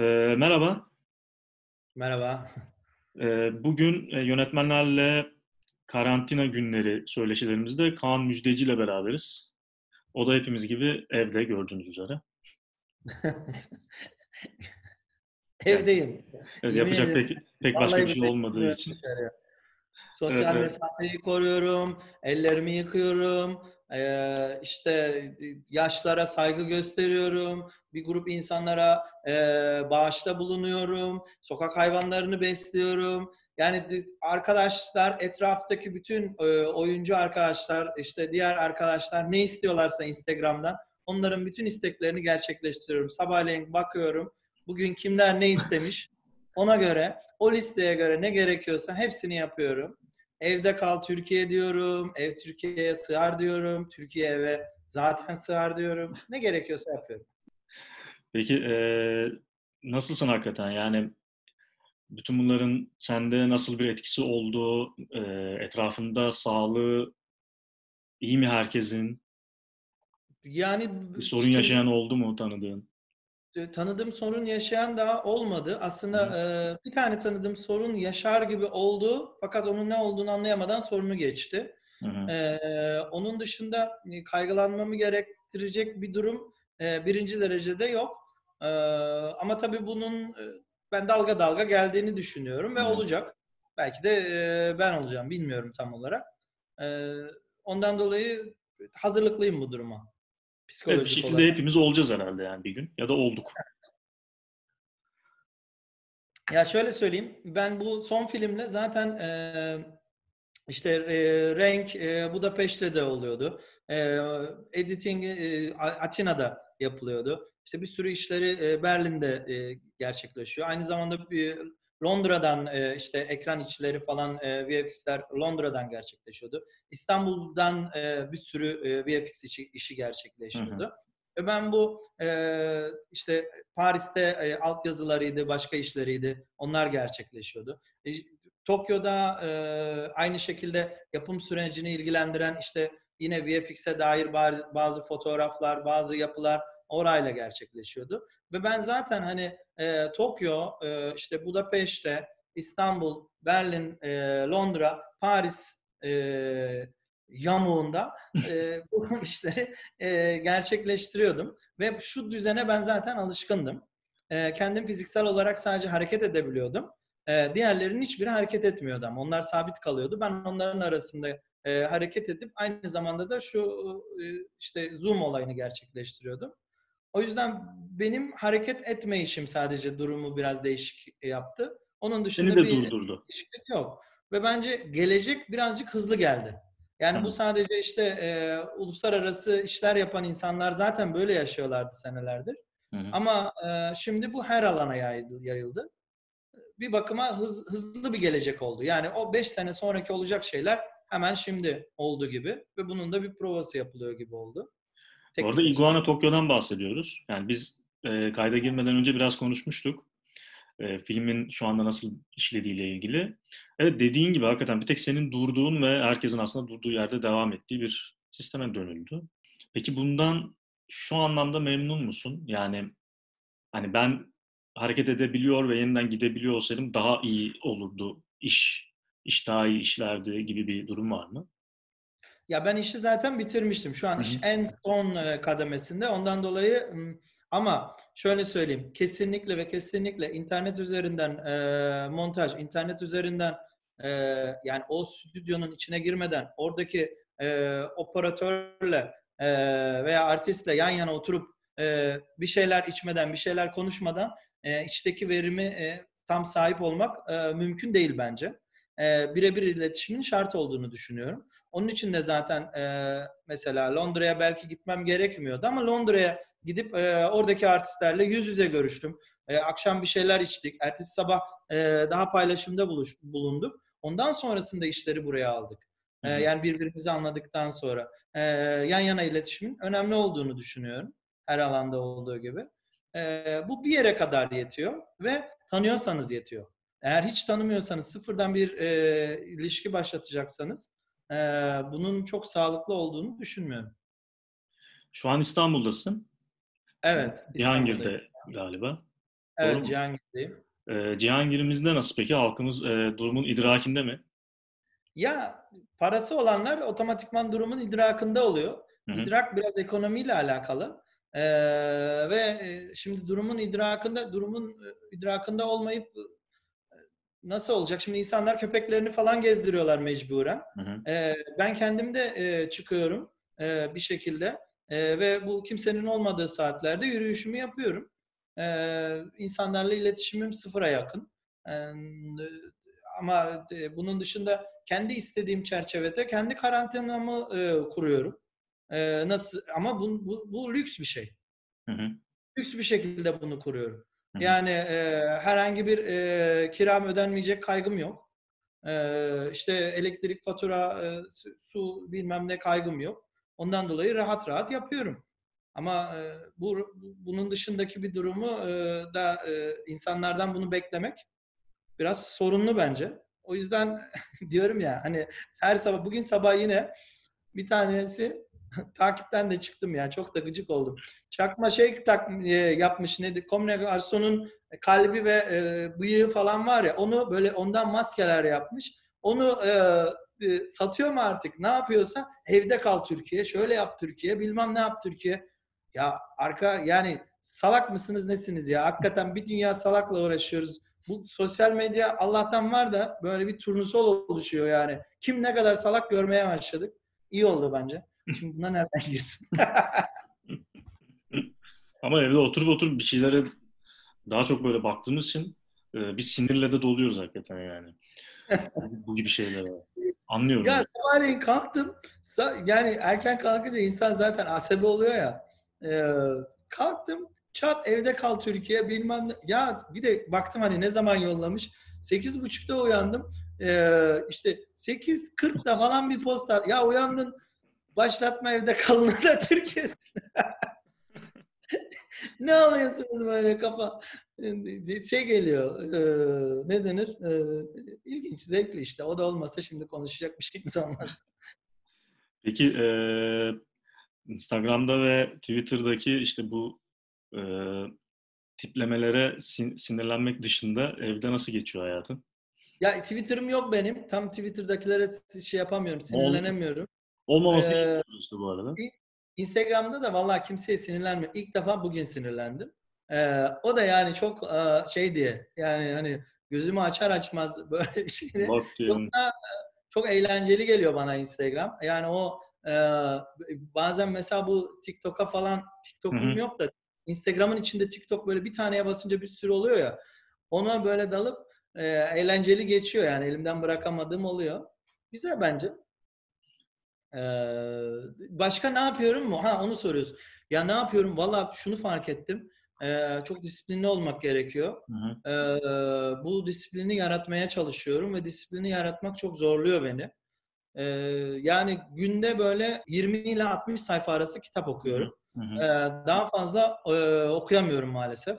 Ee, merhaba. Merhaba. Ee, bugün e, yönetmenlerle karantina günleri söyleşilerimizde Kaan Müjdeci ile beraberiz. O da hepimiz gibi evde gördüğünüz üzere. Evdeyim. Evet, yapacak ederim. pek pek Vallahi başka bir şey olmadığı için. Sosyal Evet, evet. mesafeyi koruyorum, ellerimi yıkıyorum, eee, işte yaşlara saygı gösteriyorum, bir grup insanlara bağışta bulunuyorum, sokak hayvanlarını besliyorum. Yani arkadaşlar, etraftaki bütün oyuncu arkadaşlar, işte diğer arkadaşlar ne istiyorlarsa Instagram'dan onların bütün isteklerini gerçekleştiriyorum. Sabahleyin bakıyorum, bugün kimler ne istemiş, ona göre o listeye göre ne gerekiyorsa hepsini yapıyorum. Evde kal Türkiye diyorum. Ev Türkiye'ye sığar diyorum. Türkiye eve zaten sığar diyorum. Ne gerekiyorsa yapıyorum. Peki e, nasılsın hakikaten? Yani bütün bunların sende nasıl bir etkisi oldu? E, etrafında sağlığı iyi mi herkesin? Yani Bir sorun yaşayan oldu mu tanıdığın? E, tanıdığım sorun yaşayan daha olmadı. Aslında e, bir tane tanıdığım sorun yaşar gibi oldu. Fakat onun ne olduğunu anlayamadan sorunu geçti. Hı hı. Ee, onun dışında e, kaygılanmamı gerektirecek bir durum e, birinci derecede yok. Ee, ama tabii bunun e, ben dalga dalga geldiğini düşünüyorum ve Hı olacak. Belki de e, ben olacağım bilmiyorum tam olarak. Ee, ondan dolayı hazırlıklıyım bu duruma Evet, bir psikolojik şekilde olarak. hepimiz olacağız herhalde yani bir gün. Ya da olduk. Ya şöyle söyleyeyim, ben bu son filmle zaten e, işte e, renk e, Budapeşte de oluyordu. E, editing e, Atina'da yapılıyordu. İşte bir sürü işleri e, Berlin'de e, gerçekleşiyor. Aynı zamanda bir Londra'dan e, işte ekran içleri falan e, VFX'ler Londra'dan gerçekleşiyordu. İstanbul'dan e, bir sürü e, VFX işi, işi Hı hı. gerçekleşiyordu. Ve ben bu e, işte Paris'te e, altyazılarıydı, başka işleriydi. Onlar gerçekleşiyordu. E, Tokyo'da e, aynı şekilde yapım sürecini ilgilendiren işte yine VFX'e dair bazı fotoğraflar, bazı yapılar orayla gerçekleşiyordu. Ve ben zaten hani e, Tokyo, e, işte Budapeşte, İstanbul, Berlin, e, Londra, Paris e, yamuğunda e, bu işleri e, gerçekleştiriyordum. Ve şu düzene ben zaten alışkındım. E, kendim fiziksel olarak sadece hareket edebiliyordum. E, diğerlerinin hiçbiri hareket etmiyordu ama onlar sabit kalıyordu. Ben onların arasında e, hareket edip aynı zamanda da şu e, işte zoom olayını gerçekleştiriyordum. O yüzden benim hareket etme işim sadece durumu biraz değişik yaptı. Onun Seni dışında de bir durdurdu. değişiklik yok. Ve bence gelecek birazcık hızlı geldi. Yani bu Hı. sadece işte e, uluslararası işler yapan insanlar zaten böyle yaşıyorlardı senelerdir. Hı hı. Ama e, şimdi bu her alana yayıldı. yayıldı. Bir bakıma hız- hızlı bir gelecek oldu. Yani o 5 sene sonraki olacak şeyler hemen şimdi oldu gibi ve bunun da bir provası yapılıyor gibi oldu. Teknik açıdan. Iguana Tokyo'dan bahsediyoruz. Yani biz e, kayda girmeden önce biraz konuşmuştuk. E, filmin şu anda nasıl işlediğiyle ilgili. Evet dediğin gibi hakikaten bir tek senin durduğun ve herkesin aslında durduğu yerde devam ettiği bir sisteme dönüldü. Peki bundan şu anlamda memnun musun? Yani hani ben hareket edebiliyor ve yeniden gidebiliyor olsaydım daha iyi olurdu iş. İş daha iyi işlerdi gibi bir durum var mı? Ya ben işi zaten bitirmiştim. Şu an Hı iş en son e, kademesinde. Ondan dolayı ama şöyle söyleyeyim. Kesinlikle ve kesinlikle internet üzerinden e, montaj, internet üzerinden e, yani o stüdyonun içine girmeden oradaki e, operatörle e, veya artistle yan yana oturup e, bir şeyler içmeden, bir şeyler konuşmadan e, içteki verimi e, tam sahip olmak e, mümkün değil bence. E, birebir iletişimin şart olduğunu düşünüyorum. Onun için de zaten e, mesela Londra'ya belki gitmem gerekmiyordu ama Londra'ya gidip e, oradaki artistlerle yüz yüze görüştüm. E, akşam bir şeyler içtik. Ertesi sabah e, daha paylaşımda buluş, bulunduk. Ondan sonrasında işleri buraya aldık. E, yani birbirimizi anladıktan sonra e, yan yana iletişimin önemli olduğunu düşünüyorum. Her alanda olduğu gibi. E, bu bir yere kadar yetiyor ve tanıyorsanız yetiyor. Eğer hiç tanımıyorsanız sıfırdan bir e, ilişki başlatacaksanız e, bunun çok sağlıklı olduğunu düşünmüyorum. Şu an İstanbul'dasın. Evet. Cihangir'de galiba. Evet? Cihangir'deyim. Ee, Cihangir'imizde nasıl peki? Halkımız e, durumun idrakinde mi? Ya parası olanlar otomatikman durumun idrakında oluyor. Hı hı. İdrak biraz ekonomiyle alakalı. Ee, ve e, şimdi durumun idrakında durumun e, idrakında olmayıp e, nasıl olacak? Şimdi insanlar köpeklerini falan gezdiriyorlar mecburen. Hı hı. Ee, ben kendim de e, çıkıyorum e, bir şekilde E, ve bu kimsenin olmadığı saatlerde yürüyüşümü yapıyorum. Ee, insanlarla iletişimim sıfıra yakın. Ee, ama e, bunun dışında kendi istediğim çerçevede kendi karantinamı e, kuruyorum. E, nasıl? Ama bu, bu, bu lüks bir şey. Hı hı. Lüks bir şekilde bunu kuruyorum. Yani e, herhangi bir e, kiram ödenmeyecek kaygım yok. E, işte elektrik fatura, e, su bilmem ne kaygım yok. Ondan dolayı rahat rahat yapıyorum. Ama e, bu bunun dışındaki bir durumu e, da e, insanlardan bunu beklemek biraz sorunlu bence. O yüzden diyorum ya hani her sabah bugün sabah yine bir tanesi takipten de çıktım ya çok da gıcık oldum. Çakma şey tak, e, yapmış nedir? Komünikasyonun kalbi ve e, bıyığı falan var ya onu böyle ondan maskeler yapmış. Onu e, e, satıyor mu artık? Ne yapıyorsa evde kal Türkiye, şöyle yap Türkiye, bilmem ne yap Türkiye. Ya arka yani salak mısınız nesiniz ya? Hakikaten bir dünya salakla uğraşıyoruz. Bu sosyal medya Allah'tan var da böyle bir turnusol oluşuyor yani. Kim ne kadar salak görmeye başladık. İyi oldu bence. Şimdi buna nereden girdim? Ama evde oturup oturup bir şeylere daha çok böyle baktığımız için e, biz sinirle de doluyoruz hakikaten yani. bu, gibi şeylere. Anlıyorum. ya sabahleyin kalktım. Yani erken kalkınca insan zaten asabi oluyor ya. Ee, kalktım. Çat evde kal Türkiye bilmem ne. Ya bir de baktım hani ne zaman yollamış. 8.30'da uyandım. Ee, işte 8.40'da falan bir posta. Ya uyandın başlatma evde kalın da Türkiye'sin. ne alıyorsunuz böyle kafa? Şey geliyor, e, ne denir? E, ilginç, zevkli işte. O da olmasa şimdi konuşacak bir şeyimiz olmaz. Peki e, Instagram'da ve Twitter'daki işte bu e, tiplemelere sin- sinirlenmek dışında evde nasıl geçiyor hayatın? Ya Twitter'ım yok benim. Tam Twitter'dakilere şey yapamıyorum, sinirlenemiyorum. Olmaması Ee, işte bu arada. Instagram'da da vallahi kimseye sinirlenmiyorum. İlk defa bugün sinirlendim. Ee, o da yani çok e, şey diye yani hani gözümü açar açmaz böyle bir şey de. Bak Çok, eğlenceli geliyor bana Instagram. Yani o e, bazen mesela bu TikTok'a falan TikTok'um yok da Instagram'ın içinde TikTok böyle bir taneye basınca bir sürü oluyor ya. Ona böyle dalıp e, eğlenceli geçiyor yani elimden bırakamadığım oluyor. Güzel bence. Başka ne yapıyorum mu? Ha onu soruyorsun. Ya ne yapıyorum? Valla şunu fark ettim. Ee, çok disiplinli olmak gerekiyor. Hı hı. Ee, bu disiplini yaratmaya çalışıyorum ve disiplini yaratmak çok zorluyor beni. Ee, yani günde böyle 20 ile 60 sayfa arası kitap okuyorum. Hı hı. Ee, daha fazla e, okuyamıyorum maalesef.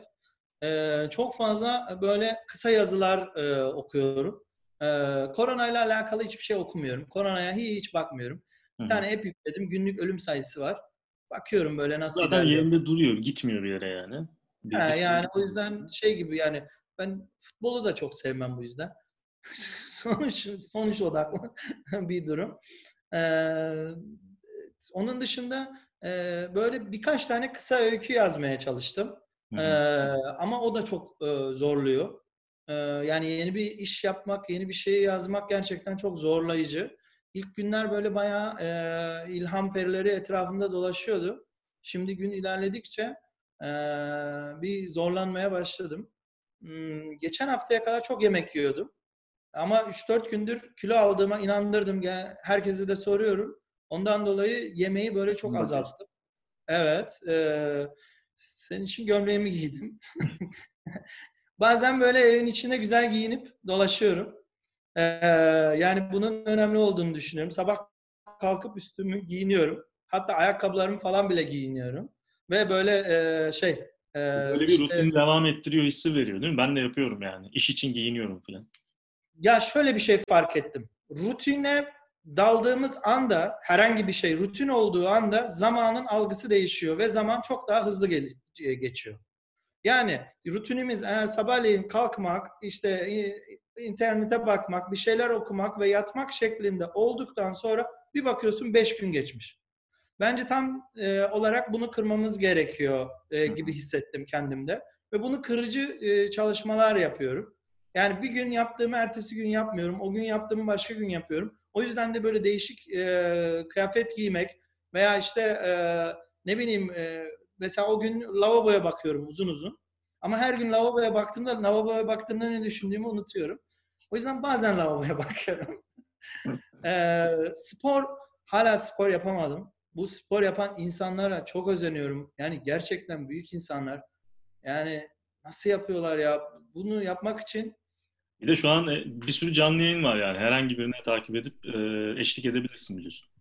Ee, çok fazla böyle kısa yazılar e, okuyorum. Ee, korona ile alakalı hiçbir şey okumuyorum. Koronaya hiç bakmıyorum. Bir tane app yükledim. Günlük ölüm sayısı var. Bakıyorum böyle nasıl Zaten ilerliyor. yerinde duruyor, gitmiyor bir yere yani. Bir- bir- yani o yüzden şey gibi yani ben futbolu da çok sevmem bu yüzden. sonuç sonuç odaklı bir durum. Ee, onun dışında e, böyle birkaç tane kısa öykü yazmaya çalıştım. Ee, ama o da çok e, zorluyor. Ee, yani yeni bir iş yapmak, yeni bir şey yazmak gerçekten çok zorlayıcı. İlk günler böyle bayağı e, ilham perileri etrafımda dolaşıyordu. Şimdi gün ilerledikçe e, bir zorlanmaya başladım. Hmm, geçen haftaya kadar çok yemek yiyordum. Ama 3-4 gündür kilo aldığıma inandırdım. Yani herkese de soruyorum. Ondan dolayı yemeği böyle çok azalttım. Evet. E, senin için gömleğimi giydim. Bazen böyle evin içinde güzel giyinip dolaşıyorum. Ee, yani bunun önemli olduğunu düşünüyorum. Sabah kalkıp üstümü giyiniyorum. Hatta ayakkabılarımı falan bile giyiniyorum. Ve böyle e, şey e, Böyle bir işte- rutini devam ettiriyor hissi veriyor değil mi? Ben de yapıyorum yani. İş için giyiniyorum falan. Ya şöyle bir şey fark ettim. Rutine daldığımız anda herhangi bir şey rutin olduğu anda zamanın algısı değişiyor ve zaman çok daha hızlı gel- geçiyor. Yani rutinimiz eğer sabahleyin kalkmak, işte internete bakmak, bir şeyler okumak ve yatmak şeklinde olduktan sonra bir bakıyorsun 5 gün geçmiş. Bence tam e, olarak bunu kırmamız gerekiyor e, gibi hissettim kendimde. Ve bunu kırıcı e, çalışmalar yapıyorum. Yani bir gün yaptığımı ertesi gün yapmıyorum. O gün yaptığımı başka gün yapıyorum. O yüzden de böyle değişik e, kıyafet giymek veya işte e, ne bileyim e, mesela o gün lavaboya bakıyorum uzun uzun. Ama her gün lavaboya baktığımda lavaboya baktığımda ne düşündüğümü unutuyorum. O yüzden bazen lavaboya bakıyorum. e, spor hala spor yapamadım. Bu spor yapan insanlara çok özeniyorum. Yani gerçekten büyük insanlar. Yani nasıl yapıyorlar ya? Bunu yapmak için bir de şu an e, bir sürü canlı yayın var yani. Herhangi birini takip edip eşlik edebilirsin biliyorsun.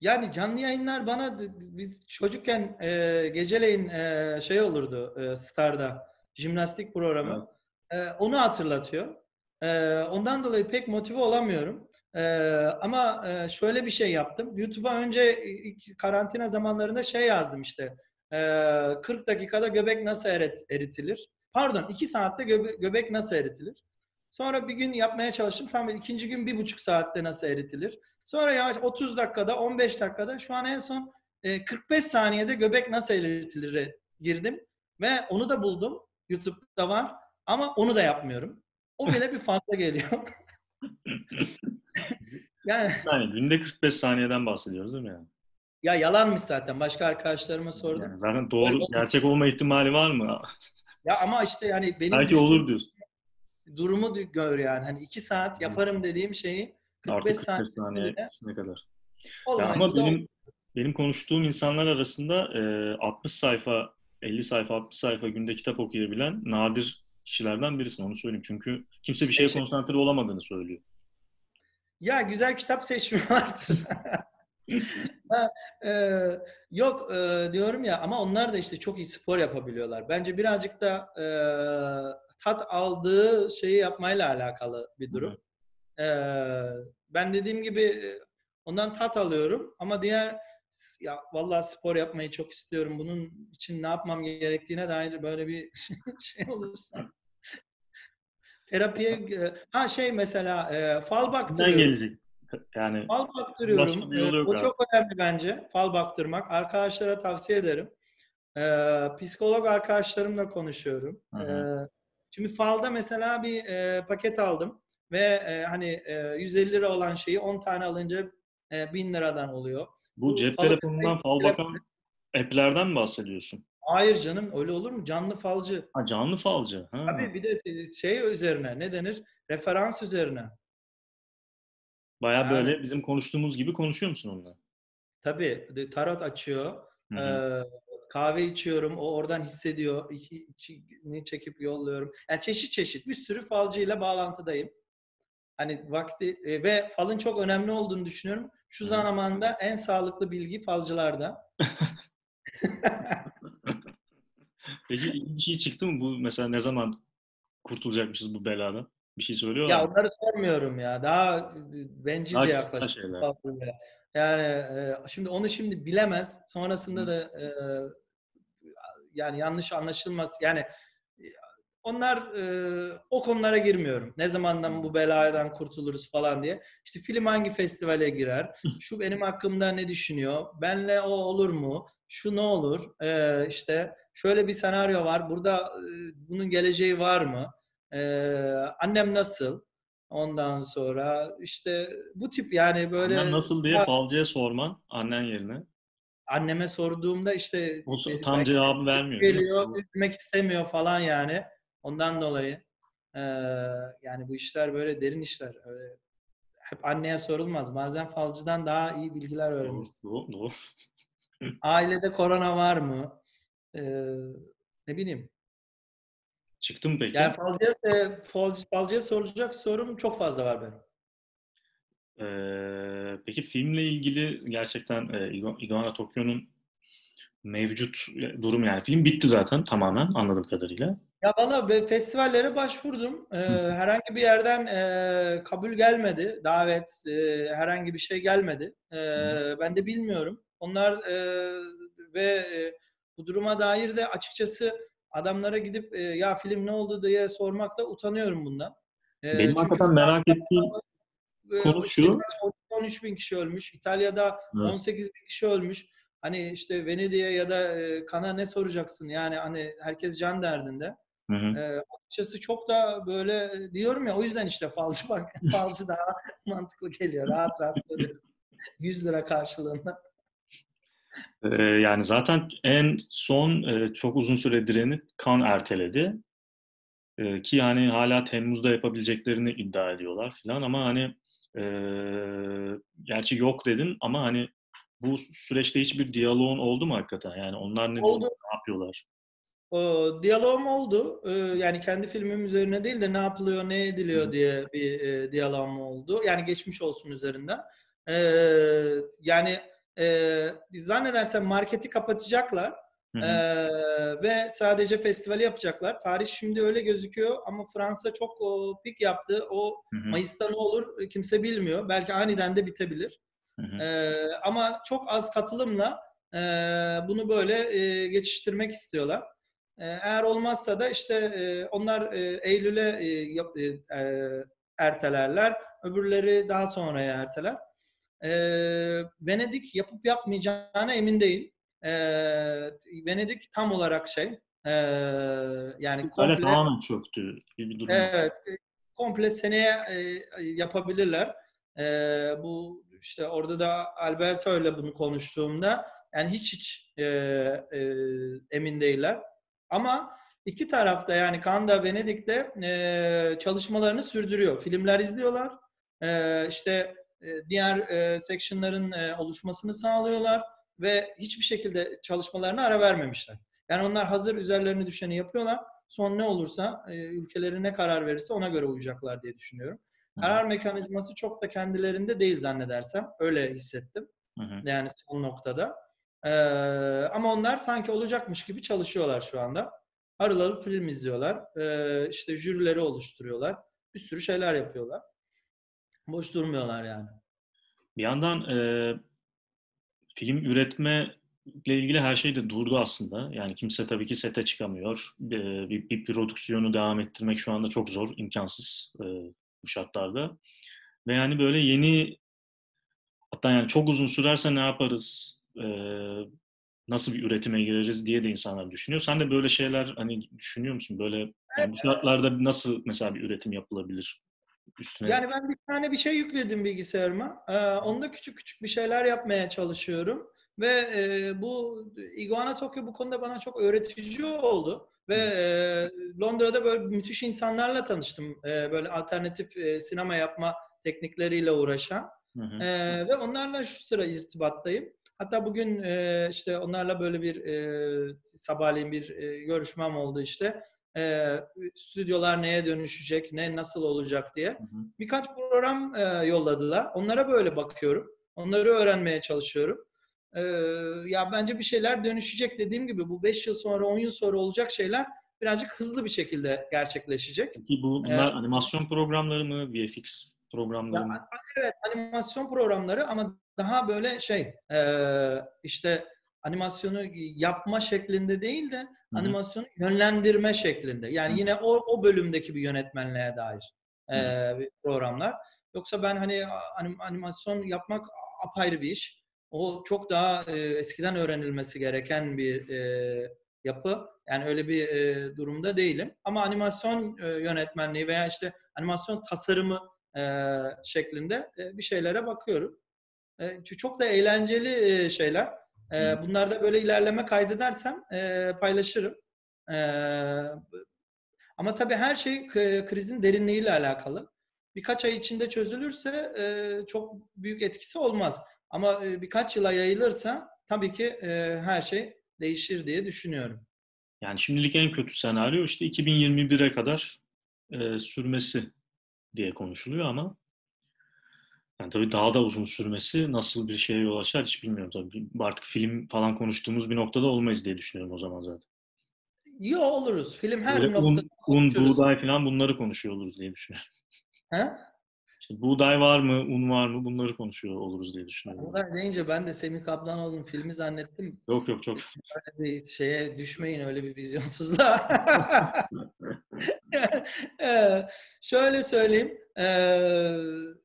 Yani canlı yayınlar bana biz çocukken e, geceleyin e, şey olurdu e, Star'da jimnastik programı. E, onu hatırlatıyor. E, ondan dolayı pek motive olamıyorum. E, ama e, şöyle bir şey yaptım. YouTube'a önce ilk karantina zamanlarında şey yazdım işte. E, 40 dakikada göbek nasıl erit, eritilir? Pardon 2 saatte göbe, göbek nasıl eritilir? Sonra bir gün yapmaya çalıştım. Tam ikinci gün bir buçuk saatte nasıl eritilir? Sonra yavaş 30 dakikada, 15 dakikada şu an en son 45 e, saniyede göbek nasıl eritilir girdim. Ve onu da buldum. YouTube'da var. Ama onu da yapmıyorum. O bile bir fazla geliyor. yani, yani günde 45 saniyeden bahsediyoruz değil mi yani? Ya yalanmış zaten. Başka arkadaşlarıma sordum. Yani zaten doğru, gerçek olma ihtimali var mı? Ya ama işte yani benim Belki olur diyorsun. Durumu gör yani. Hani iki saat yaparım dediğim şeyi 45, 45 saat saniyesine kadar. Ya ama benim benim konuştuğum insanlar arasında e, 60 sayfa, 50 sayfa, 60 sayfa günde kitap okuyabilen nadir kişilerden birisin onu söyleyeyim. Çünkü kimse bir şeye konsantre olamadığını söylüyor. Ya güzel kitap seçmiyorlardır. ha, e, yok e, diyorum ya ama onlar da işte çok iyi spor yapabiliyorlar. Bence birazcık da e, tat aldığı şeyi yapmayla alakalı bir durum. E, ben dediğim gibi ondan tat alıyorum ama diğer ya vallahi spor yapmayı çok istiyorum. Bunun için ne yapmam gerektiğine dair böyle bir şey olursa. Terapiye ha şey mesela e, fal baktırıyorum. gelecek. Yani fal baktırıyorum. E, o çok önemli bence. Fal baktırmak. Arkadaşlara tavsiye ederim. E, psikolog arkadaşlarımla konuşuyorum. E, şimdi falda mesela bir e, paket aldım ve e, hani e, 150 lira olan şeyi 10 tane alınca e, 1000 liradan oluyor. Bu, cep telefonundan fal bakan app'lerden mi bahsediyorsun? Hayır canım öyle olur mu? Canlı falcı. Ha canlı falcı. Ha. Tabii bir de şey üzerine ne denir? Referans üzerine. Baya yani, böyle bizim konuştuğumuz gibi konuşuyor musun onunla? Tabii. Tarot açıyor. Ee, kahve içiyorum. O oradan hissediyor. İçini çekip yolluyorum. Yani çeşit çeşit bir sürü falcı ile bağlantıdayım. Hani vakti e, ve falın çok önemli olduğunu düşünüyorum. Şu zamanda en sağlıklı bilgi falcılarda. Peki bir şey çıktı mı bu mesela ne zaman kurtulacakmışız bu beladan? Bir şey söylüyorlar Ya onları sormuyorum ya. Daha bencilce yaklaşıyorum. Yani e, şimdi onu şimdi bilemez. Sonrasında da e, yani yanlış anlaşılmaz. Yani onlar e, o konulara girmiyorum. Ne zamandan bu beladan kurtuluruz falan diye. İşte film hangi festivale girer? Şu benim hakkımda ne düşünüyor? Benle o olur mu? Şu ne olur? E, işte şöyle bir senaryo var. Burada e, bunun geleceği var mı? E, annem nasıl? Ondan sonra işte bu tip yani böyle... Annem nasıl diye falcıya sorman annen yerine. Anneme sorduğumda işte... O tam cevabı vermiyor. Geliyor, üzmek istemiyor falan yani. Ondan dolayı e, yani bu işler böyle derin işler. Öyle hep anneye sorulmaz. Bazen falcıdan daha iyi bilgiler öğrenirsin. Doğru, doğru. Ailede korona var mı? Ee, ne bileyim. Çıktı mı peki? Yani falcıya, e, falcı, falcıya sorulacak sorum çok fazla var benim. Ee, peki filmle ilgili gerçekten e, Iguana Tokyo'nun mevcut durum yani film bitti zaten tamamen anladığım kadarıyla. Ya valla festivallere başvurdum. Ee, herhangi bir yerden e, kabul gelmedi. Davet, e, herhangi bir şey gelmedi. E, ben de bilmiyorum. Onlar e, ve e, bu duruma dair de açıkçası adamlara gidip e, ya film ne oldu diye sormakta utanıyorum bundan. E, Benim hakikaten merak ettiğim e, konu şu. 13 bin kişi ölmüş. İtalya'da evet. 18 bin kişi ölmüş. Hani işte Venedik'e ya da e, Kana ne soracaksın? Yani hani herkes can derdinde. Hı hı. E, açıkçası çok da böyle diyorum ya o yüzden işte falcı bak falcı daha mantıklı geliyor. Rahat rahat söylüyorum. 100 lira karşılığında. Ee, yani zaten en son e, çok uzun süre direnip kan erteledi. E, ki yani hala Temmuz'da yapabileceklerini iddia ediyorlar falan ama hani e, gerçi yok dedin ama hani bu süreçte hiçbir diyaloğun oldu mu hakikaten? Yani onlar ne, oldu. ne yapıyorlar? O, diyalogum oldu. Ee, yani kendi filmim üzerine değil de ne yapılıyor, ne ediliyor diye bir e, diyalogum oldu. Yani geçmiş olsun üzerinden. Ee, yani e, biz zannedersem marketi kapatacaklar. Ee, ve sadece festivali yapacaklar. Tarih şimdi öyle gözüküyor ama Fransa çok o, pik yaptı. O hı hı. Mayıs'ta ne olur kimse bilmiyor. Belki aniden de bitebilir. Hı hı. Ee, ama çok az katılımla e, bunu böyle e, geçiştirmek istiyorlar. E, eğer olmazsa da işte e, onlar e, Eylül'e e, ertelerler. Öbürleri daha sonraya erteler. E, Venedik yapıp yapmayacağına emin değil. E, Venedik tam olarak şey yani komple tamamen çöktü gibi durum. Evet. Komple seneye yapabilirler. Bu işte orada da Alberto ile bunu konuştuğumda yani hiç hiç emin değiller. Ama iki tarafta yani Cannes'da Venedik'te e, çalışmalarını sürdürüyor. Filmler izliyorlar. E, işte e, diğer e, section'ların e, oluşmasını sağlıyorlar ve hiçbir şekilde çalışmalarına ara vermemişler. Yani onlar hazır üzerlerine düşeni yapıyorlar. Son ne olursa e, ülkeleri ne karar verirse ona göre uyacaklar diye düşünüyorum. Karar mekanizması çok da kendilerinde değil zannedersem. Öyle hissettim. Hı hı. Yani son noktada. Ee, ama onlar sanki olacakmış gibi çalışıyorlar şu anda. Harıl film izliyorlar. Ee, işte jürileri oluşturuyorlar. Bir sürü şeyler yapıyorlar. Boş durmuyorlar yani. Bir yandan e, film üretme ile ilgili her şey de durdu aslında. Yani kimse tabii ki sete çıkamıyor. Bir, bir, bir prodüksiyonu devam ettirmek şu anda çok zor, imkansız e, bu şartlarda. Ve yani böyle yeni hatta yani çok uzun sürerse ne yaparız? E, nasıl bir üretime gireriz diye de insanlar düşünüyor. Sen de böyle şeyler hani düşünüyor musun? Böyle yani bu şartlarda nasıl mesela bir üretim yapılabilir? Üstüne... Yani ben bir tane bir şey yükledim bilgisayarıma. Ee, onda küçük küçük bir şeyler yapmaya çalışıyorum. Ve e, bu Iguana Tokyo bu konuda bana çok öğretici oldu. Ve e, Londra'da böyle müthiş insanlarla tanıştım. E, böyle alternatif e, sinema yapma teknikleriyle uğraşan. Hı hı. E, ve onlarla şu sıra irtibattayım. Hatta bugün e, işte onlarla böyle bir e, sabahleyin bir e, görüşmem oldu işte. E, stüdyolar neye dönüşecek, ne nasıl olacak diye. Hı hı. Birkaç program e, yolladılar. Onlara böyle bakıyorum. Onları öğrenmeye çalışıyorum. E, ya bence bir şeyler dönüşecek dediğim gibi bu 5 yıl sonra 10 yıl sonra olacak şeyler birazcık hızlı bir şekilde gerçekleşecek. Peki bu bunlar ee, animasyon programları mı, VFX programları mı? Evet, animasyon programları ama daha böyle şey e, işte animasyonu yapma şeklinde değil de Hı-hı. animasyonu yönlendirme şeklinde. Yani Hı-hı. yine o, o bölümdeki bir yönetmenliğe dair e, programlar. Yoksa ben hani animasyon yapmak apayrı bir iş. O çok daha e, eskiden öğrenilmesi gereken bir e, yapı. Yani öyle bir e, durumda değilim. Ama animasyon e, yönetmenliği veya işte animasyon tasarımı e, şeklinde e, bir şeylere bakıyorum. E, çok da eğlenceli e, şeyler. E, bunlarda böyle ilerleme kaydedersem e, paylaşırım. E, ama tabii her şey krizin derinliğiyle alakalı. Birkaç ay içinde çözülürse e, çok büyük etkisi olmaz. Ama e, birkaç yıla yayılırsa tabii ki e, her şey değişir diye düşünüyorum. Yani şimdilik en kötü senaryo işte 2021'e kadar e, sürmesi diye konuşuluyor ama yani tabii daha da uzun sürmesi nasıl bir şeye yol açar hiç bilmiyorum tabii. Artık film falan konuştuğumuz bir noktada olmayız diye düşünüyorum o zaman zaten. Yo oluruz. Film her Böyle noktada un, un, buğday falan bunları konuşuyor oluruz diye düşünüyorum. He? İşte buğday var mı, un var mı bunları konuşuyor oluruz diye düşünüyorum. Buğday deyince ben de Semih Kaplanoğlu'nun filmi zannettim. Yok yok çok. Öyle bir şeye düşmeyin öyle bir vizyonsuzluğa. Ee, şöyle söyleyeyim. Ee,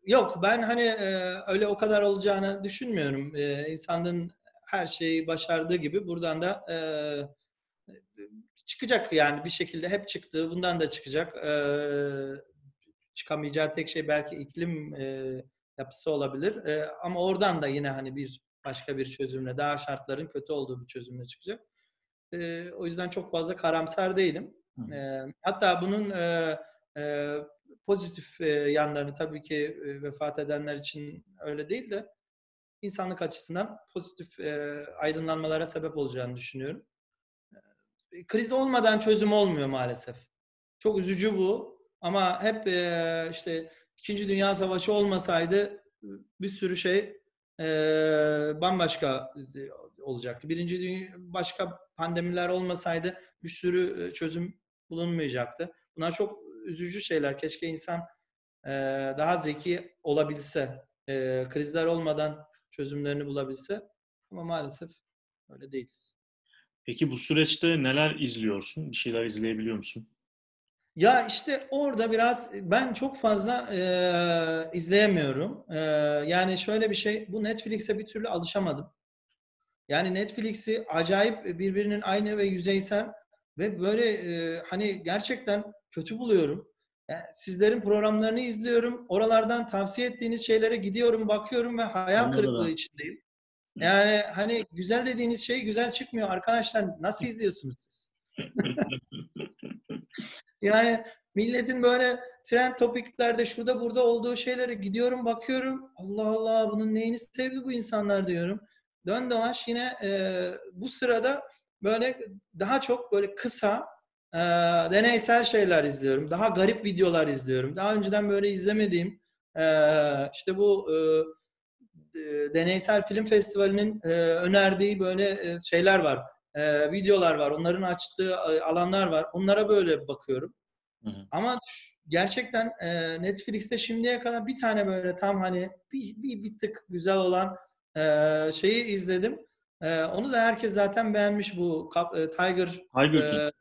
yok ben hani e, öyle o kadar olacağını düşünmüyorum. Ee, insanın her şeyi başardığı gibi buradan da e, çıkacak yani bir şekilde hep çıktı. Bundan da çıkacak. Ee, çıkamayacağı tek şey belki iklim e, yapısı olabilir. E, ama oradan da yine hani bir başka bir çözümle, daha şartların kötü olduğu bir çözümle çıkacak. E, o yüzden çok fazla karamsar değilim. E, hatta bunun e, e, pozitif e, yanlarını tabii ki e, vefat edenler için öyle değil de insanlık açısından pozitif e, aydınlanmalara sebep olacağını düşünüyorum. E, kriz olmadan çözüm olmuyor maalesef. Çok üzücü bu ama hep e, işte İkinci Dünya Savaşı olmasaydı bir sürü şey e, bambaşka olacaktı. Birinci Dünya, başka pandemiler olmasaydı bir sürü çözüm bulunmayacaktı. Bunlar çok üzücü şeyler. Keşke insan e, daha zeki olabilse, e, krizler olmadan çözümlerini bulabilse. Ama maalesef öyle değiliz. Peki bu süreçte neler izliyorsun? Bir şeyler izleyebiliyor musun? Ya işte orada biraz ben çok fazla e, izleyemiyorum. E, yani şöyle bir şey, bu Netflix'e bir türlü alışamadım. Yani Netflix'i acayip birbirinin aynı ve yüzeysel ve böyle e, hani gerçekten kötü buluyorum. Yani sizlerin programlarını izliyorum. Oralardan tavsiye ettiğiniz şeylere gidiyorum, bakıyorum ve hayal kırıklığı içindeyim. Yani hani güzel dediğiniz şey güzel çıkmıyor. Arkadaşlar nasıl izliyorsunuz siz? yani milletin böyle trend topiklerde şurada burada olduğu şeylere gidiyorum bakıyorum. Allah Allah bunun neyini sevdi bu insanlar diyorum. Dön dolaş yine e, bu sırada böyle daha çok böyle kısa e, deneysel şeyler izliyorum. Daha garip videolar izliyorum. Daha önceden böyle izlemediğim e, işte bu e, deneysel film festivalinin e, önerdiği böyle e, şeyler var. E, videolar var. Onların açtığı alanlar var. Onlara böyle bakıyorum. Hı hı. Ama gerçekten e, Netflix'te şimdiye kadar bir tane böyle tam hani bir, bir, bir tık güzel olan e, şeyi izledim. E, onu da herkes zaten beğenmiş bu e, Tiger, Tiger e,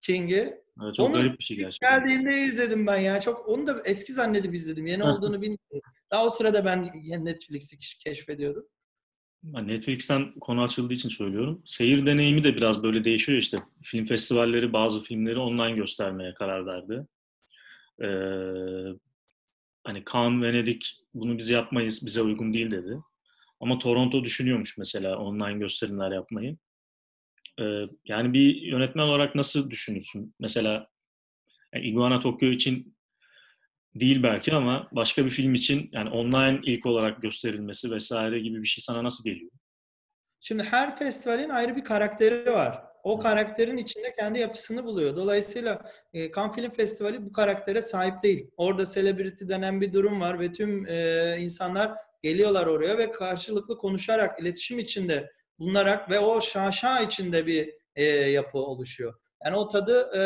King'i. Evet, çok onu garip bir şey gerçekten. Geldiğinde izledim ben ya. Çok onu da eski zannedip izledim. Yeni olduğunu bilmiyorum. Daha o sırada ben Netflix'i keşfediyordum. Netflix'ten konu açıldığı için söylüyorum. Seyir deneyimi de biraz böyle değişiyor işte. Film festivalleri bazı filmleri online göstermeye karar verdi. Ee, hani Cannes, Venedik bunu biz yapmayız, bize uygun değil dedi. Ama Toronto düşünüyormuş mesela online gösterimler yapmayı. Ee, yani bir yönetmen olarak nasıl düşünürsün? Mesela yani Iguana Tokyo için değil belki ama başka bir film için yani online ilk olarak gösterilmesi vesaire gibi bir şey sana nasıl geliyor? Şimdi her festivalin ayrı bir karakteri var. O karakterin içinde kendi yapısını buluyor. Dolayısıyla e, Cannes Film Festivali bu karaktere sahip değil. Orada celebrity denen bir durum var ve tüm e, insanlar geliyorlar oraya ve karşılıklı konuşarak, iletişim içinde bulunarak ve o şaşa içinde bir e, yapı oluşuyor. Yani o tadı e,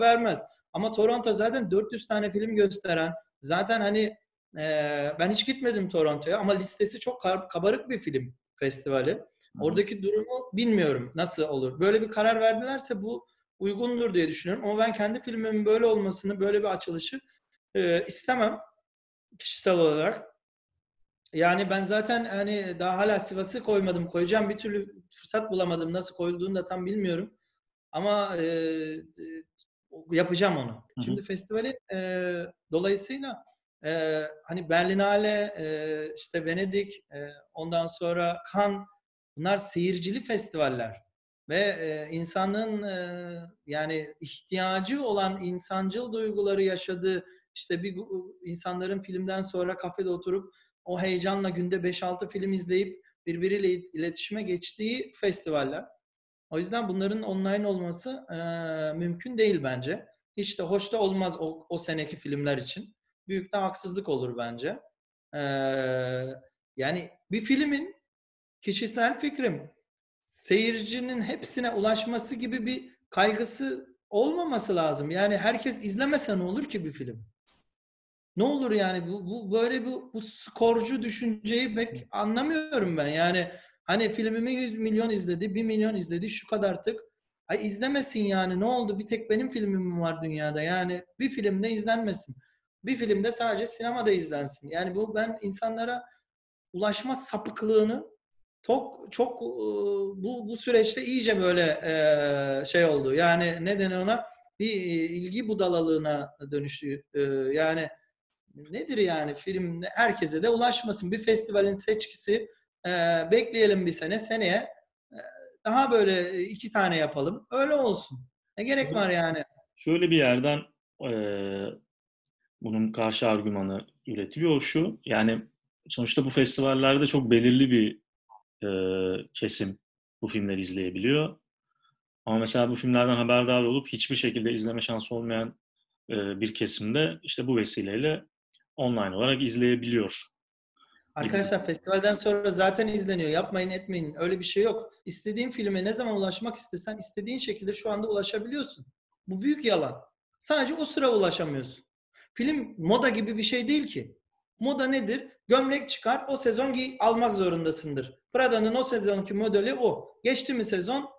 vermez. Ama Toronto zaten 400 tane film gösteren, zaten hani e, ben hiç gitmedim Toronto'ya ama listesi çok kabarık bir film festivali. Oradaki durumu bilmiyorum nasıl olur. Böyle bir karar verdilerse bu uygundur diye düşünüyorum. Ama ben kendi filmimin böyle olmasını, böyle bir açılışı e, istemem kişisel olarak. Yani ben zaten hani daha hala Sivas'ı koymadım. Koyacağım bir türlü fırsat bulamadım. Nasıl koyulduğunu da tam bilmiyorum. Ama e, yapacağım onu. Hı hı. Şimdi festivali e, dolayısıyla e, hani Berlinale, e, işte Venedik, e, ondan sonra Cannes bunlar seyircili festivaller ve e, insanın e, yani ihtiyacı olan insancıl duyguları yaşadığı işte bir insanların filmden sonra kafede oturup o heyecanla günde 5-6 film izleyip birbiriyle iletişime geçtiği festivaller. O yüzden bunların online olması e, mümkün değil bence. Hiç de hoş da olmaz o, o seneki filmler için. Büyük de haksızlık olur bence. E, yani bir filmin kişisel fikrim seyircinin hepsine ulaşması gibi bir kaygısı olmaması lazım. Yani herkes izlemese ne olur ki bir film? Ne olur yani bu, bu böyle bu, bu skorcu düşünceyi pek anlamıyorum ben. Yani hani filmimi 100 milyon izledi, 1 milyon izledi şu kadar tık. Ay izlemesin yani ne oldu? Bir tek benim filmim mi var dünyada? Yani bir filmde izlenmesin. Bir filmde sadece sinemada izlensin. Yani bu ben insanlara ulaşma sapıklığını çok çok e, bu bu süreçte iyice böyle e, şey oldu. Yani ne denir ona? Bir ilgi budalalığına dönüştü. E, yani nedir yani film herkese de ulaşmasın. Bir festivalin seçkisi bekleyelim bir sene. Seneye daha böyle iki tane yapalım. Öyle olsun. Ne gerek var yani? Şöyle bir yerden e, bunun karşı argümanı üretiliyor şu. Yani sonuçta bu festivallerde çok belirli bir e, kesim bu filmleri izleyebiliyor. Ama mesela bu filmlerden haberdar olup hiçbir şekilde izleme şansı olmayan e, bir kesimde işte bu vesileyle online olarak izleyebiliyor. Arkadaşlar festivalden sonra zaten izleniyor. Yapmayın etmeyin. Öyle bir şey yok. İstediğin filme ne zaman ulaşmak istesen istediğin şekilde şu anda ulaşabiliyorsun. Bu büyük yalan. Sadece o sıra ulaşamıyorsun. Film moda gibi bir şey değil ki. Moda nedir? Gömlek çıkar, o sezon giy, almak zorundasındır. Prada'nın o sezonki modeli o. Geçti mi sezon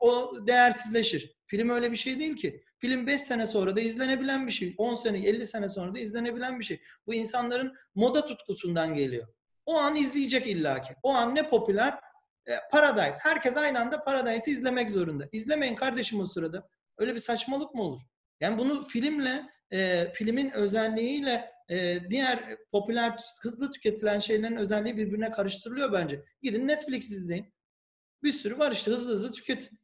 o değersizleşir. Film öyle bir şey değil ki. Film 5 sene sonra da izlenebilen bir şey. 10 sene, 50 sene sonra da izlenebilen bir şey. Bu insanların moda tutkusundan geliyor. O an izleyecek illaki. O an ne popüler? E, Paradise. Herkes aynı anda Paradise'ı izlemek zorunda. İzlemeyin kardeşim o sırada. Öyle bir saçmalık mı olur? Yani bunu filmle, e, filmin özelliğiyle e, diğer popüler, hızlı tüketilen şeylerin özelliği birbirine karıştırılıyor bence. Gidin Netflix izleyin. Bir sürü var işte hızlı hızlı tüketin.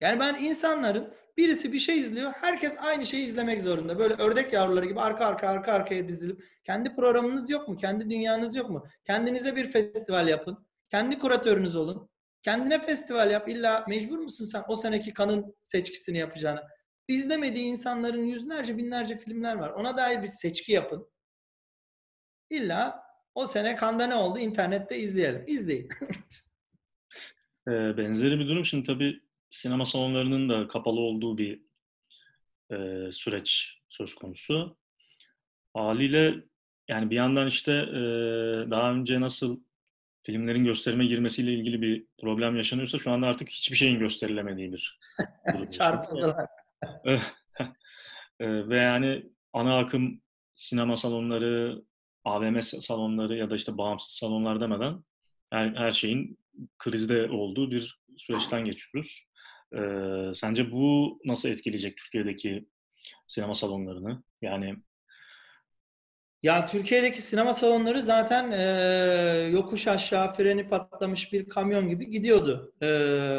Yani ben insanların birisi bir şey izliyor, herkes aynı şeyi izlemek zorunda. Böyle ördek yavruları gibi arka arka arka arkaya dizilip kendi programınız yok mu? Kendi dünyanız yok mu? Kendinize bir festival yapın. Kendi kuratörünüz olun. Kendine festival yap. İlla mecbur musun sen o seneki kanın seçkisini yapacağına? İzlemediği insanların yüzlerce binlerce filmler var. Ona dair bir seçki yapın. İlla o sene kanda ne oldu? İnternette izleyelim. İzleyin. Benzeri bir durum. Şimdi tabii sinema salonlarının da kapalı olduğu bir e, süreç söz konusu. Haliyle yani bir yandan işte e, daha önce nasıl filmlerin gösterime girmesiyle ilgili bir problem yaşanıyorsa şu anda artık hiçbir şeyin gösterilemediği bir Çarpıldılar. Ve yani ana akım sinema salonları, AVM salonları ya da işte bağımsız salonlar demeden her, her şeyin krizde olduğu bir süreçten geçiyoruz. Ee, sence bu nasıl etkileyecek Türkiye'deki sinema salonlarını? Yani ya Türkiye'deki sinema salonları zaten e, yokuş aşağı freni patlamış bir kamyon gibi gidiyordu e,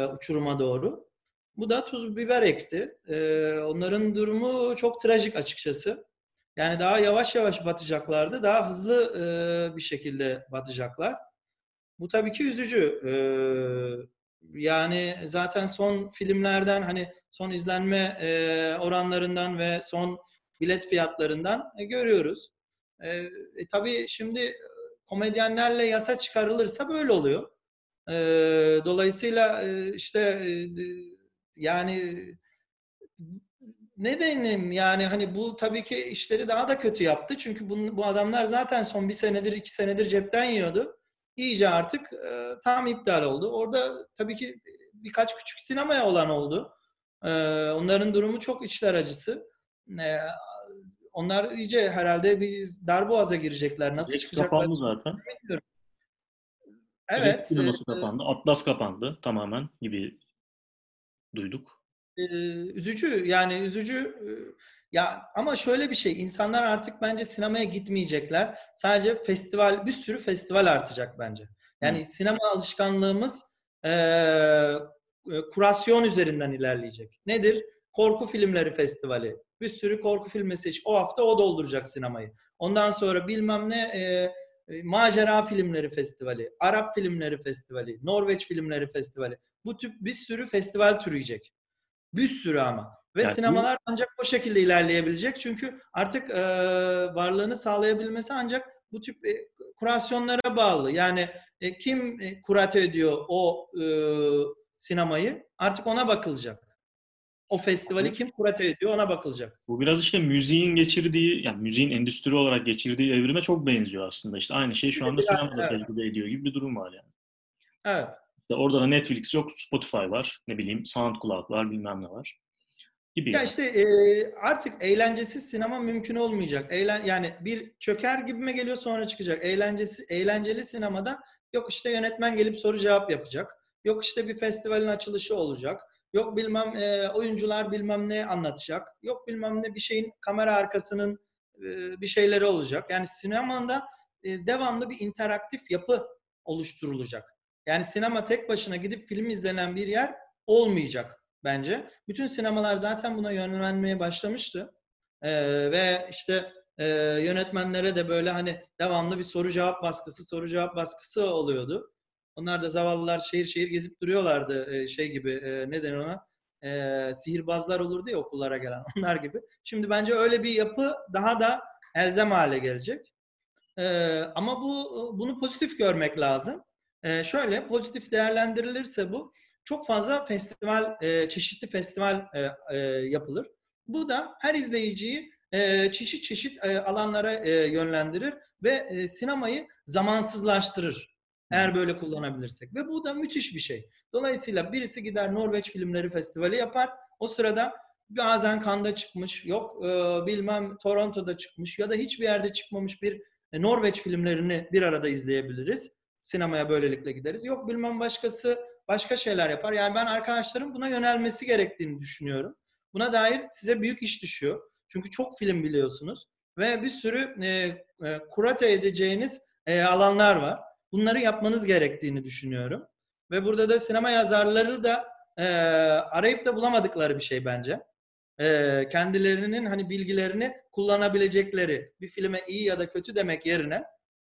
uçuruma doğru. Bu da tuz biber ekti. E, onların durumu çok trajik açıkçası. Yani daha yavaş yavaş batacaklardı. Daha hızlı e, bir şekilde batacaklar. Bu tabii ki üzücü. E, yani zaten son filmlerden hani son izlenme e, oranlarından ve son bilet fiyatlarından e, görüyoruz. E, e, tabii şimdi komedyenlerle yasa çıkarılırsa böyle oluyor. E, dolayısıyla e, işte e, yani ne deneyim yani hani bu tabii ki işleri daha da kötü yaptı. Çünkü bu, bu adamlar zaten son bir senedir iki senedir cepten yiyordu iyice artık e, tam iptal oldu. Orada tabii ki birkaç küçük sinemaya olan oldu. E, onların durumu çok içler acısı. E, onlar iyice herhalde bir darboğaza girecekler. Nasıl Geç çıkacaklar? kapandı zaten. Bilmiyorum. Evet. evet sineması e, kapandı. Atlas kapandı tamamen gibi duyduk. E, üzücü yani üzücü e, ya ama şöyle bir şey, insanlar artık bence sinemaya gitmeyecekler. Sadece festival, bir sürü festival artacak bence. Yani Hı. sinema alışkanlığımız e, kurasyon üzerinden ilerleyecek. Nedir? Korku filmleri festivali. Bir sürü korku filmi seç. O hafta o dolduracak sinemayı. Ondan sonra bilmem ne e, macera filmleri festivali, Arap filmleri festivali, Norveç filmleri festivali. Bu tip bir sürü festival türüyecek. Bir sürü ama. Ve yani sinemalar ancak o şekilde ilerleyebilecek. Çünkü artık e, varlığını sağlayabilmesi ancak bu tip e, kurasyonlara bağlı. Yani e, kim e, kurate ediyor o e, sinemayı artık ona bakılacak. O festivali kim kurate ediyor ona bakılacak. Bu biraz işte müziğin geçirdiği, yani müziğin endüstri olarak geçirdiği evrime çok benziyor aslında. İşte aynı şey şu anda sinemada evet. tecrübe ediyor gibi bir durum var yani. Evet. İşte orada da Netflix yok, Spotify var, ne bileyim SoundCloud var, bilmem ne var. Gibi Ya yani. işte e, artık eğlencesiz sinema mümkün olmayacak. Eğlen, yani bir çöker gibime geliyor sonra çıkacak. Eğlencesi, eğlenceli sinemada yok işte yönetmen gelip soru cevap yapacak. Yok işte bir festivalin açılışı olacak. Yok bilmem e, oyuncular bilmem ne anlatacak. Yok bilmem ne bir şeyin kamera arkasının e, bir şeyleri olacak. Yani sinemada e, devamlı bir interaktif yapı oluşturulacak. Yani sinema tek başına gidip film izlenen bir yer olmayacak bence. Bütün sinemalar zaten buna yönlenmeye başlamıştı. Ee, ve işte e, yönetmenlere de böyle hani devamlı bir soru cevap baskısı, soru cevap baskısı oluyordu. Onlar da zavallılar şehir şehir gezip duruyorlardı e, şey gibi e, ne denir ona? E, sihirbazlar olurdu ya okullara gelen onlar gibi. Şimdi bence öyle bir yapı daha da elzem hale gelecek. E, ama bu bunu pozitif görmek lazım. E, şöyle pozitif değerlendirilirse bu çok fazla festival, e, çeşitli festival e, e, yapılır. Bu da her izleyiciyi e, çeşit çeşit e, alanlara e, yönlendirir ve e, sinemayı zamansızlaştırır. Eğer böyle kullanabilirsek. Ve bu da müthiş bir şey. Dolayısıyla birisi gider Norveç Filmleri Festivali yapar. O sırada bazen Cannes'da çıkmış, yok e, bilmem Toronto'da çıkmış ya da hiçbir yerde çıkmamış bir e, Norveç filmlerini bir arada izleyebiliriz. Sinemaya böylelikle gideriz. Yok bilmem başkası başka şeyler yapar. Yani ben arkadaşlarım buna yönelmesi gerektiğini düşünüyorum. Buna dair size büyük iş düşüyor. Çünkü çok film biliyorsunuz ve bir sürü e, e, kurate edeceğiniz e, alanlar var. Bunları yapmanız gerektiğini düşünüyorum. Ve burada da sinema yazarları da e, arayıp da bulamadıkları bir şey bence. E, kendilerinin hani bilgilerini kullanabilecekleri bir filme iyi ya da kötü demek yerine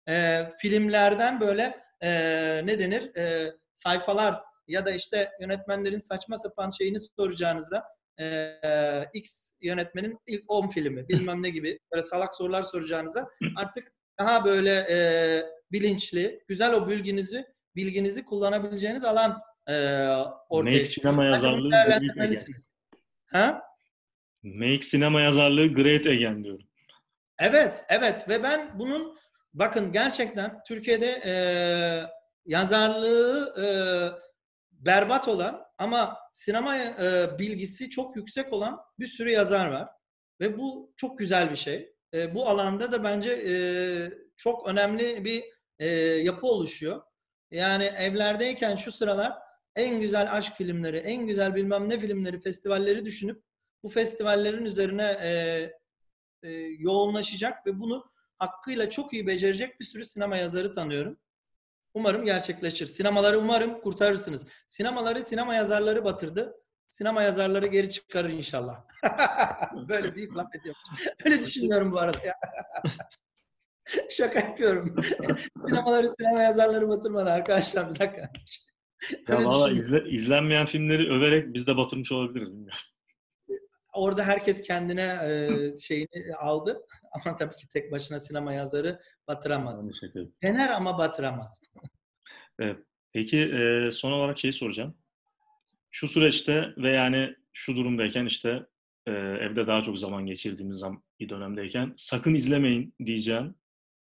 e, filmlerden böyle e, ne denir e, sayfalar ya da işte yönetmenlerin saçma sapan şeyini soracağınızda e, X yönetmenin ilk 10 filmi bilmem ne gibi böyle salak sorular soracağınıza artık daha böyle e, bilinçli, güzel o bilginizi bilginizi kullanabileceğiniz alan e, ortaya Make sinema yazarlığı great Ha? Make sinema yazarlığı great again diyorum. Evet, evet ve ben bunun bakın gerçekten Türkiye'de e, yazarlığı e, berbat olan ama sinema e, bilgisi çok yüksek olan bir sürü yazar var. Ve bu çok güzel bir şey. E, bu alanda da bence e, çok önemli bir e, yapı oluşuyor. Yani evlerdeyken şu sıralar en güzel aşk filmleri, en güzel bilmem ne filmleri, festivalleri düşünüp bu festivallerin üzerine e, e, yoğunlaşacak ve bunu hakkıyla çok iyi becerecek bir sürü sinema yazarı tanıyorum. Umarım gerçekleşir. Sinemaları umarım kurtarırsınız. Sinemaları sinema yazarları batırdı. Sinema yazarları geri çıkarır inşallah. Böyle büyük laf ediyorum. Öyle düşünüyorum bu arada ya. Şaka yapıyorum. Sinemaları sinema yazarları batırmadı arkadaşlar bir dakika. Ya valla izle, izlenmeyen filmleri överek biz de batırmış olabiliriz. Bilmiyorum. Orada herkes kendine e, şeyini aldı. Ama tabii ki tek başına sinema yazarı batıramaz. Dener ama batıramaz. Evet. Peki e, son olarak şeyi soracağım. Şu süreçte ve yani şu durumdayken işte e, evde daha çok zaman geçirdiğimiz bir dönemdeyken sakın izlemeyin diyeceğim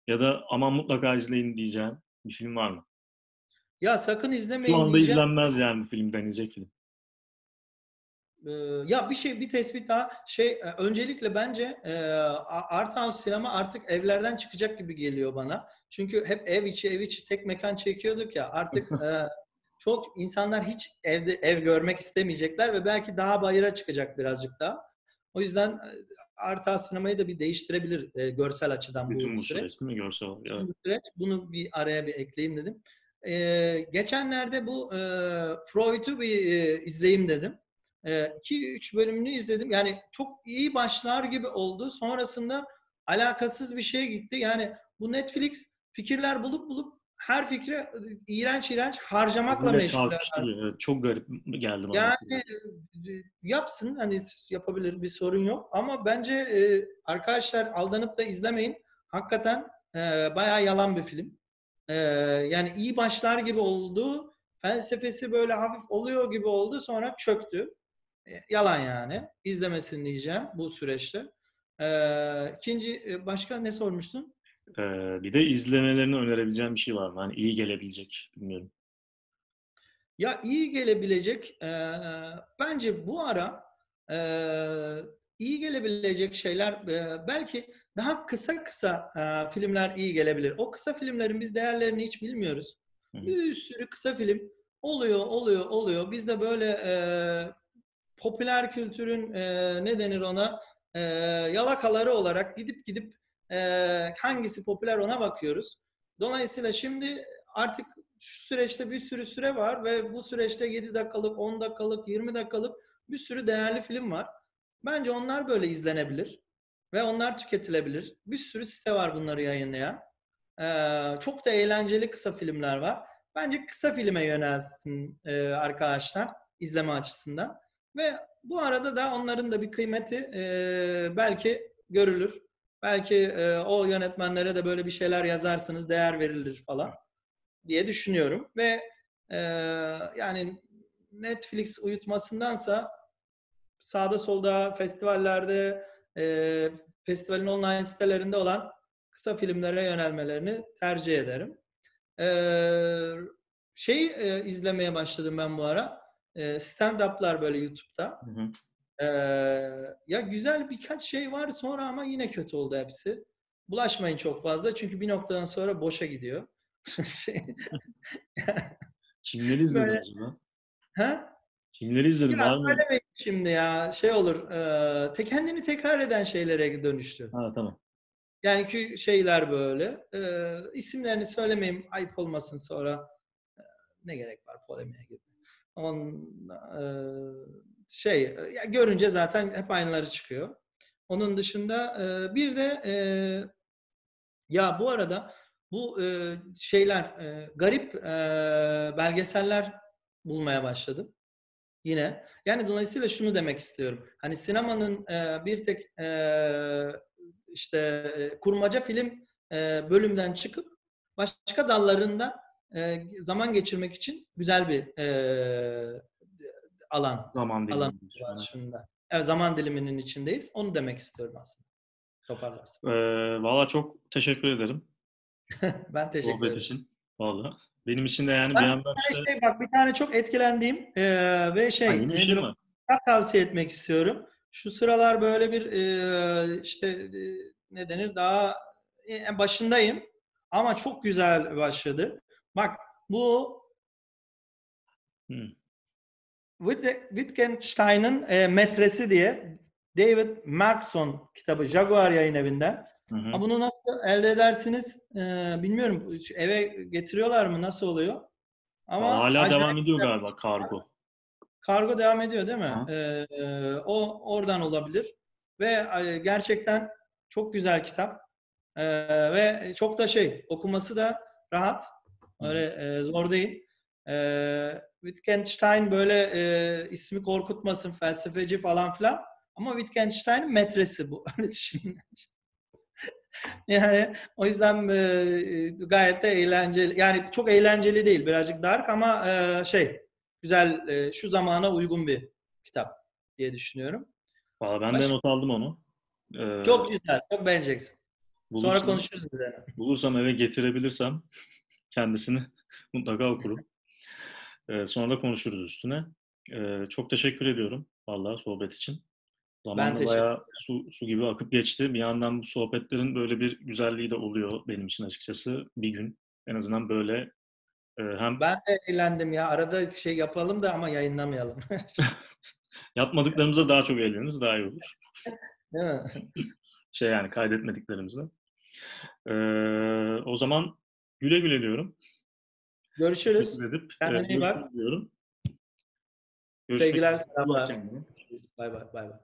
ya da aman mutlaka izleyin diyeceğim bir film var mı? Ya sakın izlemeyin Şu anda diyeceğim. izlenmez yani bu film denilecek film. Ee, ya bir şey bir tespit daha şey öncelikle bence e, Art House sinema artık evlerden çıkacak gibi geliyor bana. Çünkü hep ev içi ev içi tek mekan çekiyorduk ya artık e, çok insanlar hiç evde ev görmek istemeyecekler ve belki daha bayıra çıkacak birazcık daha. O yüzden Art House sinemayı da bir değiştirebilir e, görsel açıdan Bütün bu, bu süreç. süreç değil mi? Görsel. Evet. Bu süreç. Bunu bir araya bir ekleyeyim dedim. Ee, geçenlerde bu e, Freud'u bir e, izleyeyim dedim. 2-3 bölümünü izledim. Yani çok iyi başlar gibi oldu. Sonrasında alakasız bir şey gitti. Yani bu Netflix fikirler bulup bulup her fikri iğrenç iğrenç harcamakla. Evet, çok garip geldi bana. Yani yapsın hani yapabilir bir sorun yok ama bence e, arkadaşlar aldanıp da izlemeyin. Hakikaten e, bayağı yalan bir film. E, yani iyi başlar gibi oldu. Felsefesi böyle hafif oluyor gibi oldu sonra çöktü. E, yalan yani. İzlemesini diyeceğim bu süreçte. Ee, ikinci e, başka ne sormuştun? Ee, bir de izlemelerini önerebileceğim bir şey var mı? Hani iyi gelebilecek bilmiyorum. Ya iyi gelebilecek e, bence bu ara e, iyi gelebilecek şeyler e, belki daha kısa kısa e, filmler iyi gelebilir. O kısa filmlerin biz değerlerini hiç bilmiyoruz. Hı. Bir sürü kısa film oluyor, oluyor, oluyor. Biz de böyle e, popüler kültürün e, ne denir ona e, yalakaları olarak gidip gidip e, hangisi popüler ona bakıyoruz. Dolayısıyla şimdi artık şu süreçte bir sürü süre var ve bu süreçte 7 dakikalık, 10 dakikalık, 20 dakikalık bir sürü değerli film var. Bence onlar böyle izlenebilir ve onlar tüketilebilir. Bir sürü site var bunları yayınlayan. Ee, çok da eğlenceli kısa filmler var. Bence kısa filme yönelsin e, arkadaşlar izleme açısından. Ve bu arada da onların da bir kıymeti e, belki görülür. Belki e, o yönetmenlere de böyle bir şeyler yazarsınız, değer verilir falan diye düşünüyorum. Ve e, yani Netflix uyutmasındansa sağda solda festivallerde e, festivalin online sitelerinde olan kısa filmlere yönelmelerini tercih ederim. E, şey e, izlemeye başladım ben bu ara. Stand-up'lar böyle YouTube'da. Hı hı. E, ya güzel birkaç şey var sonra ama yine kötü oldu hepsi. Bulaşmayın çok fazla çünkü bir noktadan sonra boşa gidiyor. şey, Kimleri izledin Böyle- acaba? ha? Kimleri izledin? Ya Var mı? şimdi ya şey olur e, te kendini tekrar eden şeylere dönüştü. Ha tamam. Yani ki şeyler böyle e, isimlerini söylemeyeyim ayıp olmasın sonra E, ne gerek var polemiğe girmeye. On, e, şey ya görünce zaten hep aynıları çıkıyor. Onun dışında e, bir de e, ya bu arada bu şeyler garip belgeseller bulmaya başladım yine. Yani dolayısıyla şunu demek istiyorum. Hani sinemanın bir tek işte kurmaca film e, bölümden çıkıp başka dallarında e, zaman geçirmek için güzel bir e, alan. Zaman alan şunda. Evet zaman diliminin içindeyiz. Onu demek istiyorum aslında. Toparlarsın. Ee, Valla çok teşekkür ederim. ben teşekkür Sohbet ederim. için. Valla. Benim için de yani Ben bir yandan işte... şey, bak bir tane çok etkilendiğim e, ve şey, Ha, yeni bir şey mi? tavsiye etmek istiyorum. Şu sıralar böyle bir e, işte e, ne denir daha e, başındayım ama çok güzel başladı. Bak bu. Witte- Wittgenstein'ın e, Metresi diye David Markson kitabı Jaguar yayın evinden. Hı hı. Ha, bunu nasıl elde edersiniz e, bilmiyorum. Eve getiriyorlar mı? Nasıl oluyor? Ama Hala devam ediyor güzel. galiba kargo. Kargo devam ediyor değil mi? Hı. Ee, o oradan olabilir. Ve e, gerçekten çok güzel kitap. Ee, ve çok da şey okuması da rahat. Öyle e, zor değil. Ee, Wittgenstein böyle e, ismi korkutmasın felsefeci falan filan. Ama Wittgenstein'in metresi bu. Öyle düşünün. yani o yüzden e, gayet de eğlenceli. Yani çok eğlenceli değil. Birazcık dark ama e, şey güzel, e, şu zamana uygun bir kitap diye düşünüyorum. Valla ben Baş- de not aldım onu. Ee, Çok güzel, çok beğeneceksin. Sonra bulursam- konuşuruz üzerine. Bulursam eve getirebilirsem kendisini mutlaka okurum. Ee, sonra da konuşuruz üstüne. Ee, çok teşekkür ediyorum vallahi sohbet için. Zamanla bayağı su, su gibi akıp geçti. Bir yandan bu sohbetlerin böyle bir güzelliği de oluyor benim için açıkçası. Bir gün en azından böyle e, hem Ben de eğlendim ya. Arada şey yapalım da ama yayınlamayalım. yapmadıklarımıza daha çok eğleniriz, daha iyi olur. Değil mi? Şey yani kaydetmediklerimizde. Ee, o zaman güle güle diyorum. Görüşürüz. Edip Kendine iyi bak. diyorum. Görüşmek Sevgiler, selamlar. Bay bay. Bay bay.